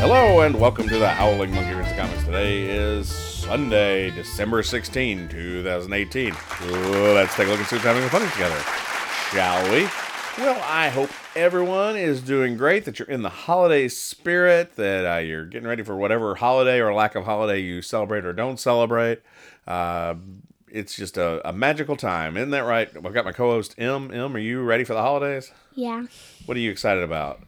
Hello and welcome to the Howling Monkey Reads Comics. Today is Sunday, December 16, 2018. Let's take a look and see what's happening in the funny together, shall we? Well, I hope everyone is doing great, that you're in the holiday spirit, that uh, you're getting ready for whatever holiday or lack of holiday you celebrate or don't celebrate. Uh, it's just a, a magical time, isn't that right? I've got my co-host M. M, are you ready for the holidays? Yeah. What are you excited about?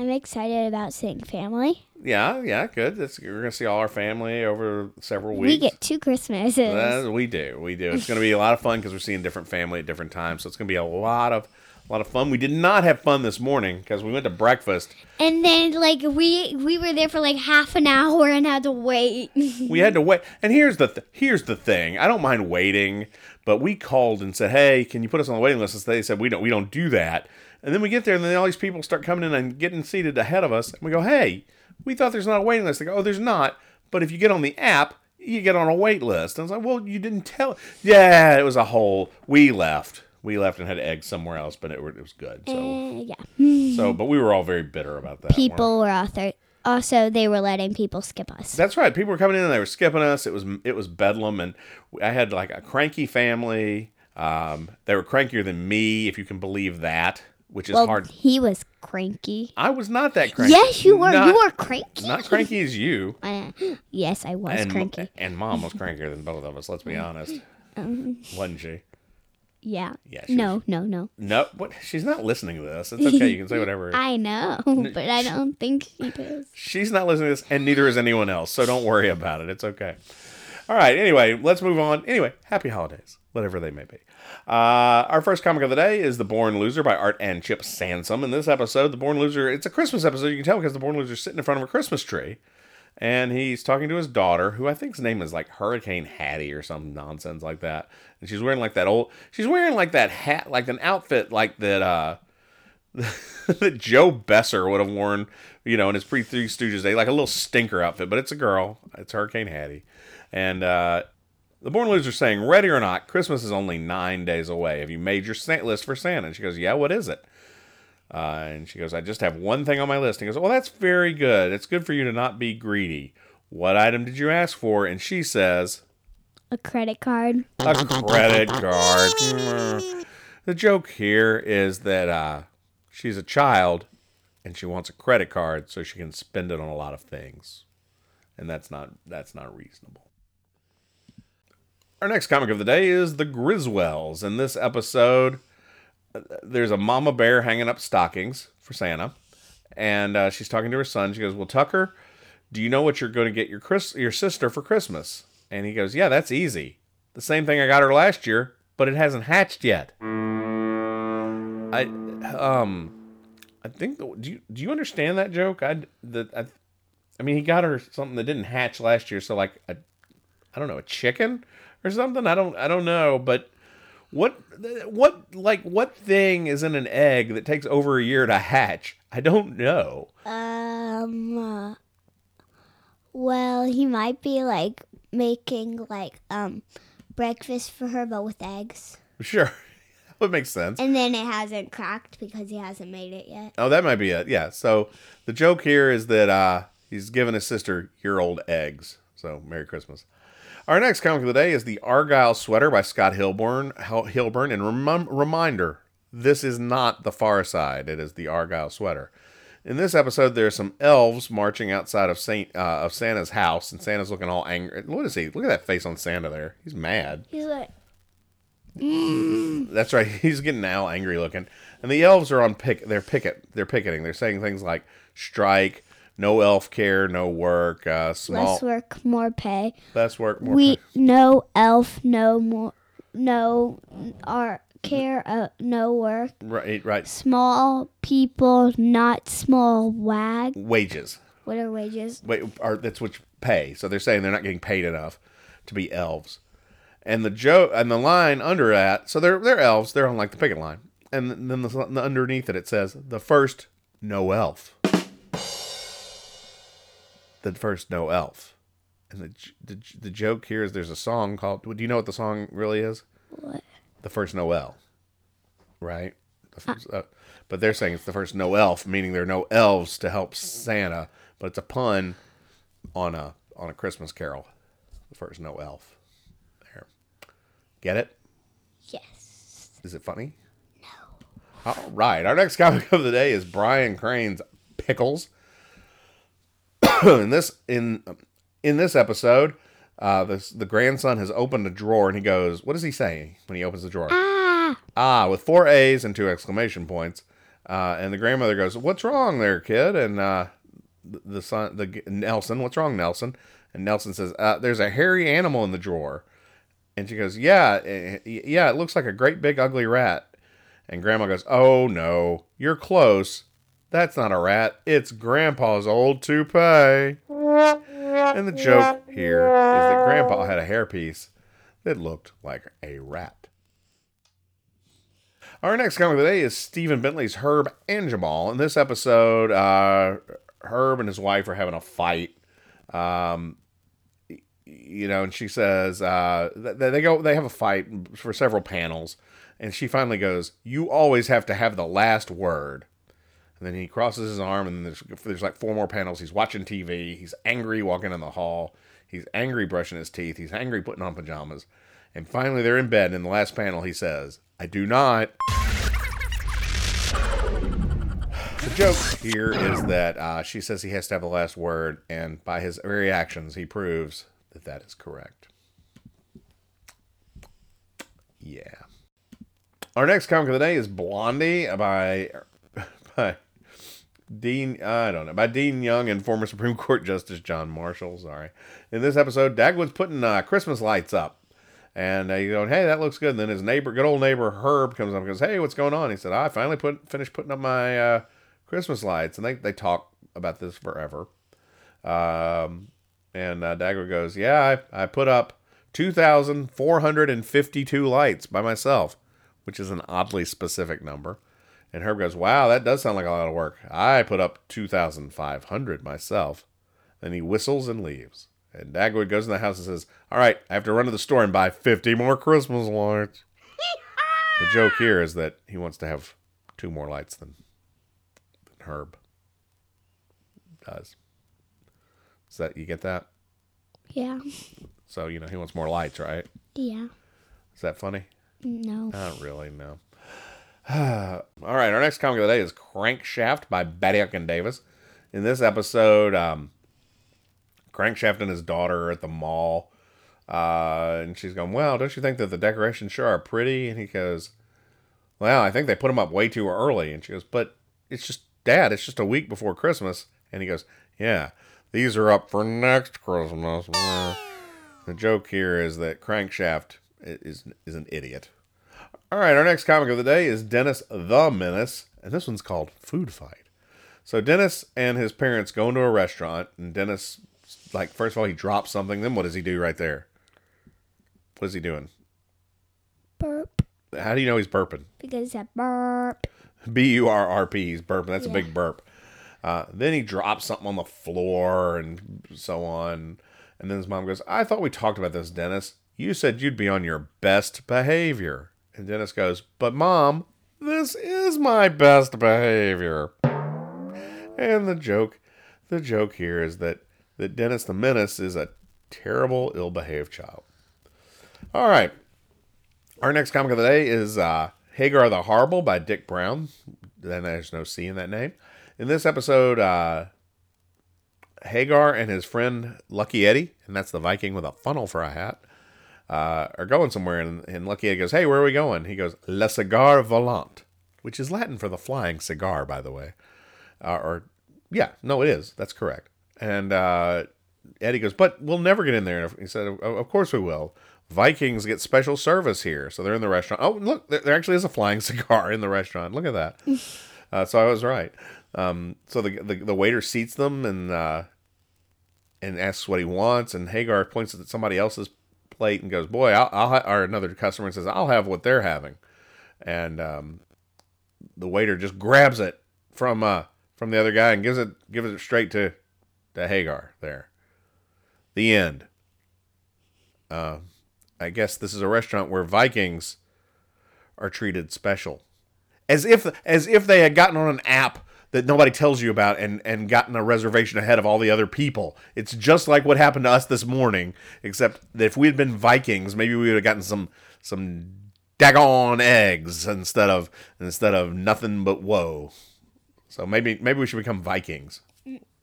I'm excited about seeing family. Yeah, yeah, good. That's, we're gonna see all our family over several weeks. We get two Christmases. Uh, we do, we do. It's gonna be a lot of fun because we're seeing different family at different times. So it's gonna be a lot of, a lot of fun. We did not have fun this morning because we went to breakfast. and then like we we were there for like half an hour and had to wait. We had to wait. And here's the th- here's the thing. I don't mind waiting, but we called and said, "Hey, can you put us on the waiting list?" And they said, "We don't, we don't do that." And then we get there, and then all these people start coming in and getting seated ahead of us. And we go, "Hey, we thought there's not a waiting list." They go, "Oh, there's not." But if you get on the app, you get on a wait list. And I was like, "Well, you didn't tell." Yeah, it was a whole. We left. We left and had eggs somewhere else, but it, it was good. So, Uh, yeah. so, but we were all very bitter about that. People were also also they were letting people skip us. That's right. People were coming in and they were skipping us. It was it was bedlam, and I had like a cranky family. Um, they were crankier than me, if you can believe that, which is well, hard. he was cranky. I was not that cranky. Yes, you were. Not, you were cranky. not cranky as you. Uh, yes, I was And, cranky. and mom was crankier than both of us. Let's be honest, wasn't she? Yeah. Yeah. No, Was, no, no. no. What? She's not listening to this. It's okay. You can say whatever. I know, but I don't think she does. She's not listening to this, and neither is anyone else. So don't worry about it. It's okay. All right. Anyway, let's move on. Anyway, happy holidays, whatever they may be. Uh, our first comic of the day is The Born Loser by Art and Chip Sansom. In this episode, The Born Loser, it's a Christmas episode. You can tell because The Born Loser is sitting in front of a Christmas tree. And he's talking to his daughter, who I think's name is like Hurricane Hattie or some nonsense like that. And she's wearing like that old, she's wearing like that hat, like an outfit like that, uh, that Joe Besser would have worn, you know, in his pre Three Stooges day, like a little stinker outfit, but it's a girl. It's Hurricane Hattie. And uh, the Born Loser saying, Ready or not, Christmas is only nine days away. Have you made your list for Santa? And she goes, Yeah, what is it? Uh, and she goes, I just have one thing on my list. And he goes, Well, that's very good. It's good for you to not be greedy. What item did you ask for? And she says, A credit card. a credit card. The joke here is that uh, she's a child and she wants a credit card so she can spend it on a lot of things, and that's not that's not reasonable. Our next comic of the day is the Grizzwells. In this episode, there's a mama bear hanging up stockings for Santa, and uh, she's talking to her son. She goes, "Well, Tucker, do you know what you're going to get your Chris your sister for Christmas?" And he goes, "Yeah, that's easy. The same thing I got her last year, but it hasn't hatched yet." I um I think the, do you do you understand that joke? I the I, I mean he got her something that didn't hatch last year, so like a I don't know a chicken or something. I don't I don't know, but what what like what thing is in an egg that takes over a year to hatch? I don't know. Um. well, he might be like making like um breakfast for her, but with eggs. Sure, that makes sense. And then it hasn't cracked because he hasn't made it yet. Oh, that might be it. Yeah. So the joke here is that uh, he's giving his sister year old eggs. So Merry Christmas. Our next comic of the day is the Argyle Sweater by Scott Hilburn. Hil- Hilburn, and reminder: this is not the Far Side. It is the Argyle Sweater. In this episode, there are some elves marching outside of Saint uh, of Santa's house, and Santa's looking all angry. What is he? Look at that face on Santa there. He's mad. He's like, That's right. He's getting now angry looking, and the elves are on pick. They're picket. They're picketing. They're saying things like strike, no elf care, no work, uh, small less work, more pay. less work, more. we pay. no elf, no more, no our care, uh, no work. right, right. Small people, not small wag. Wages. What are wages? Wait, are that's what you pay. So they're saying they're not getting paid enough to be elves. And the joke and the line under that, so they're they're elves. They're on like the picket line, and then the, the underneath it it says the first no elf. The first no elf, and the, the the joke here is there's a song called. Do you know what the song really is? What? The first Noel, right? The first, uh, but they're saying it's the first no elf, meaning there are no elves to help Santa but it's a pun on a on a Christmas Carol. The first no elf. There, get it? Yes. Is it funny? No. All right. Our next comic of the day is Brian Crane's Pickles. in this in in this episode, uh, this, the grandson has opened a drawer and he goes, "What does he say when he opens the drawer?" Ah. Ah, with four A's and two exclamation points. Uh, and the grandmother goes, "What's wrong there, kid?" And uh, the, the son, the Nelson, "What's wrong, Nelson?" And Nelson says, uh, "There's a hairy animal in the drawer." And she goes, "Yeah, eh, yeah, it looks like a great big ugly rat." And Grandma goes, "Oh no, you're close. That's not a rat. It's Grandpa's old toupee." And the joke here is that Grandpa had a hairpiece that looked like a rat. Our next comic of the day is Stephen Bentley's Herb and Jamaal. In this episode, uh, Herb and his wife are having a fight. Um, you know, and she says uh, they, they go they have a fight for several panels, and she finally goes, "You always have to have the last word." And then he crosses his arm, and there's, there's like four more panels. He's watching TV. He's angry walking in the hall. He's angry brushing his teeth. He's angry putting on pajamas. And finally, they're in bed. And in the last panel, he says, I do not. The joke here is that uh, she says he has to have the last word. And by his very actions, he proves that that is correct. Yeah. Our next comic of the day is Blondie by, by Dean, I don't know, by Dean Young and former Supreme Court Justice John Marshall. Sorry. In this episode, Dagwood's putting uh, Christmas lights up. And uh, you going, hey, that looks good. And then his neighbor, good old neighbor Herb, comes up and goes, hey, what's going on? He said, I finally put finished putting up my uh, Christmas lights. And they, they talk about this forever. Um, and uh, Dagwood goes, yeah, I, I put up 2,452 lights by myself, which is an oddly specific number. And Herb goes, Wow, that does sound like a lot of work. I put up 2,500 myself. Then he whistles and leaves. And Dagwood goes in the house and says, All right, I have to run to the store and buy 50 more Christmas lights. the joke here is that he wants to have two more lights than, than Herb does. Is that, you get that? Yeah. So, you know, he wants more lights, right? Yeah. Is that funny? No. Not really, no. All right, our next comic of the day is Crankshaft by Batiuk and Davis. In this episode, um, Crankshaft and his daughter are at the mall, uh, and she's going, "Well, don't you think that the decorations sure are pretty?" And he goes, "Well, I think they put them up way too early." And she goes, "But it's just, Dad, it's just a week before Christmas." And he goes, "Yeah, these are up for next Christmas." The joke here is that Crankshaft is is an idiot. All right, our next comic of the day is Dennis the Menace, and this one's called Food Fight. So Dennis and his parents go into a restaurant, and Dennis, like, first of all, he drops something. Then what does he do right there? What is he doing? Burp. How do you know he's burping? Because that burp. B U R R P. He's burping. That's a big burp. Uh, then he drops something on the floor and so on. And then his mom goes, I thought we talked about this, Dennis. You said you'd be on your best behavior. And Dennis goes, But mom, this is my best behavior. And the joke, the joke here is that, that Dennis the Menace is a terrible, ill behaved child. All right. Our next comic of the day is uh, Hagar the Horrible by Dik Browne. Then there's no C in that name. In this episode, uh, Hagar and his friend Lucky Eddie, and that's the Viking with a funnel for a hat, uh, are going somewhere. And, and Lucky Eddie goes, Hey, where are we going? He goes, La Cigar Volant, which is Latin for the flying cigar, by the way. Uh, or, yeah, no, it is. That's correct. And uh, Eddie goes, But we'll never get in there. He said, Of of course we will. Vikings get special service here. So they're in the restaurant. Oh, look, there, there actually is a flying cigar in the restaurant. Look at that. uh, so I was right. Um, so the, the the waiter seats them and uh, and asks what he wants, and Hagar points at somebody else's plate and goes, "Boy, I'll, I'll or another customer says, "I'll have what they're having," and um, the waiter just grabs it from uh from the other guy and gives it gives it straight to to Hagar. There, the end. Uh, I guess this is a restaurant where Vikings are treated special, as if as if they had gotten on an app that nobody tells you about and and gotten a reservation ahead of all the other people. It's just like what happened to us this morning, except that if we had been Vikings, maybe we would have gotten some some daggone eggs instead of instead of nothing but woe. So maybe maybe we should become Vikings.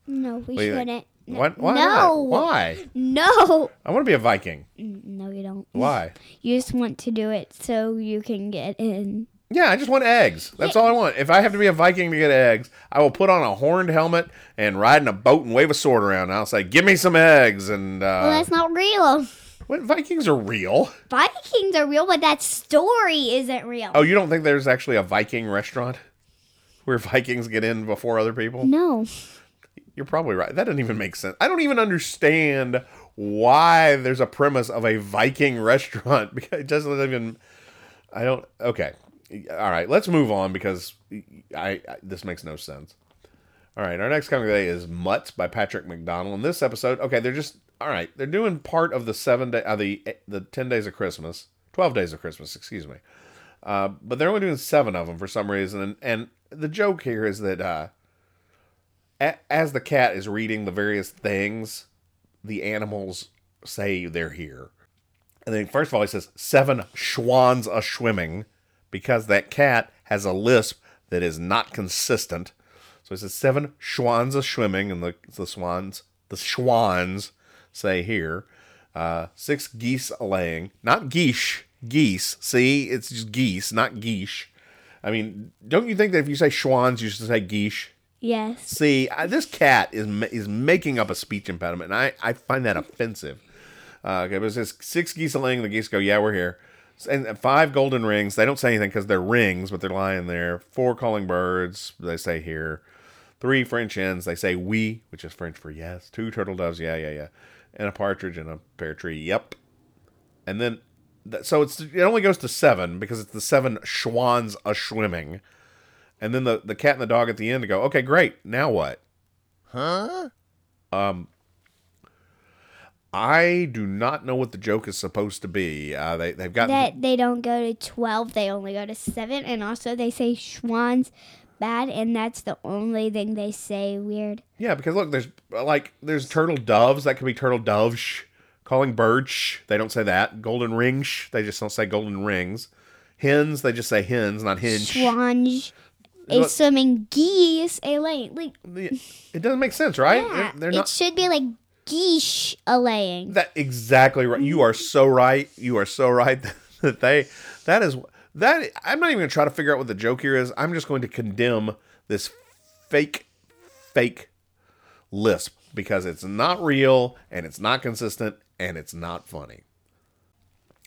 No, we What do you think? shouldn't. What? Why no. Why? No. I want to be a Viking. No, you don't. Why? You just want to do it so you can get in. Yeah, I just want eggs. That's all I want. If I have to be a Viking to get eggs, I will put on a horned helmet and ride in a boat and wave a sword around. And I'll say, "Give me some eggs." And uh, Well, that's not real. what Vikings are real? Vikings are real, but that story isn't real. Oh, you don't think there's actually a Viking restaurant where Vikings get in before other people? No. You're probably right. That doesn't even make sense. I don't even understand why there's a premise of a Viking restaurant because it doesn't even. I don't. Okay. All right. Let's move on because I, I this makes no sense. All right. Our next comic today is Mutts by Patrick McDonnell. In this episode, okay, they're just all right. They're doing part of the seven day, uh, the the ten days of Christmas, twelve days of Christmas. Excuse me. Uh, but they're only doing seven of them for some reason, and, and the joke here is that uh, a- as the cat is reading the various things, the animals say they're here. And then, first of all, he says, seven schwans a swimming, because that cat has a lisp that is not consistent. So he says, seven schwans a swimming, and the, the swans, the schwans say here. Uh, six geese a laying, not geesh, geese. See, it's just geese, not geesh. I mean, don't you think that if you say schwans, you should say geesh? Yes. See, I, this cat is is making up a speech impediment, and I, I find that offensive. Uh, okay, but it says six geese are laying. The geese go, yeah, we're here. And five golden rings. They don't say anything because they're rings, but they're lying there. Four calling birds. They say here. Three French hens. They say we, which is French for yes. Two turtle doves. Yeah, yeah, yeah. And a partridge and a pear tree. Yep. And then, th- so it's it only goes to seven because it's the seven schwans a swimming. And then the, the cat and the dog at the end go, okay, great. Now what? Huh? Um, I do not know what the joke is supposed to be. Uh, they, they've got. That they don't go to 12, they only go to 7. And also, they say Schwann's bad, and that's the only thing they say weird. Yeah, because look, there's like there's turtle doves. That could be turtle doves. Calling birds. sh, They don't say that. Golden rings. sh, They just don't say golden rings. Hens. They just say hens, not hinge. Is Look- swimming geese a lane. Like, It doesn't make sense, right? yeah, They're, they're it not. should be like geesh a laying. That exactly right. You are so right. You are so right that they that is that I'm not even gonna try to figure out what the joke here is. I'm just going to condemn this fake fake lisp because it's not real and it's not consistent and it's not funny.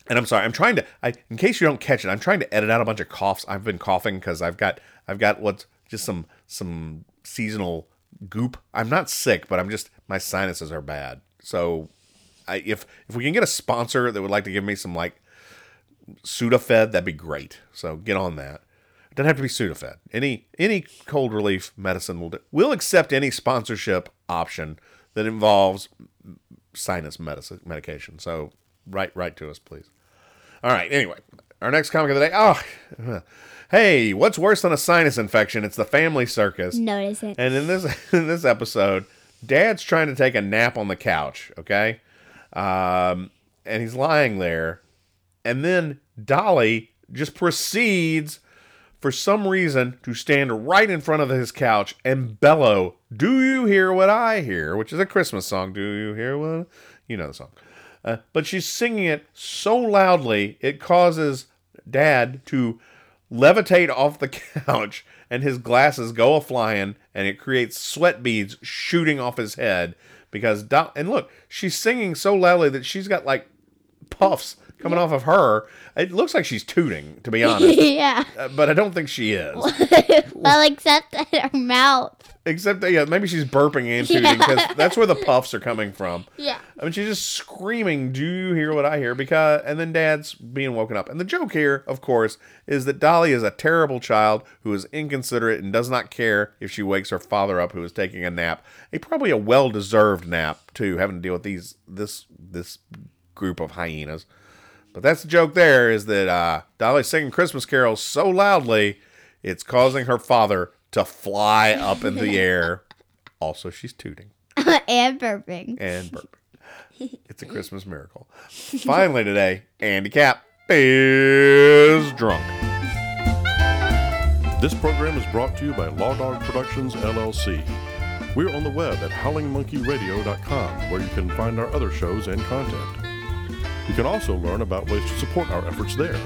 And I'm sorry, I'm trying to I in case you don't catch it, I'm trying to edit out a bunch of coughs. I've been coughing because I've got I've got what's just some some seasonal goop. I'm not sick, but I'm just my sinuses are bad. So I, if if we can get a sponsor that would like to give me some like Sudafed, that'd be great. So get on that. It doesn't have to be Sudafed. Any any cold relief medicine will do. We'll accept any sponsorship option that involves sinus medicine medication. So write write to us, please. All right. Anyway, our next comic of the day. Oh, hey, what's worse than a sinus infection? It's the Family Circus. Notice it. And in this in this episode, Dad's trying to take a nap on the couch. Okay, um, and he's lying there, and then Dolly just proceeds, for some reason, to stand right in front of his couch and bellow, "Do you hear what I hear?" Which is a Christmas song. Do you hear what? You know the song. Uh, but she's singing it so loudly it causes Dad to levitate off the couch and his glasses go a flying and it creates sweat beads shooting off his head because Do- and look she's singing so loudly that she's got like puffs coming off of her it looks like she's tooting to be honest yeah. uh, but i don't think she is well, except that her mouth. except that yeah maybe she's burping and tooting because that's where the puffs are coming from Yeah. I mean, she's just screaming, "Do you hear what I hear?" Because, and then Dad's being woken up. And the joke here, of course, is that Dolly is a terrible child who is inconsiderate and does not care if she wakes her father up, who is taking a nap, a probably a well-deserved nap too, having to deal with these this this group of hyenas. But that's the joke. There is that uh, Dolly's singing Christmas carols so loudly, it's causing her father to fly up in the air. Also, she's tooting and burping. and burping. It's a Christmas miracle. Finally, today, Andy Capp is drunk. This program is brought to you by Law Dog Productions, LLC. We're on the web at howlingmonkeyradio.com, where you can find our other shows and content. You can also learn about ways to support our efforts there.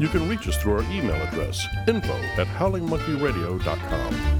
You can reach us through our email address, info at howlingmonkeyradio.com.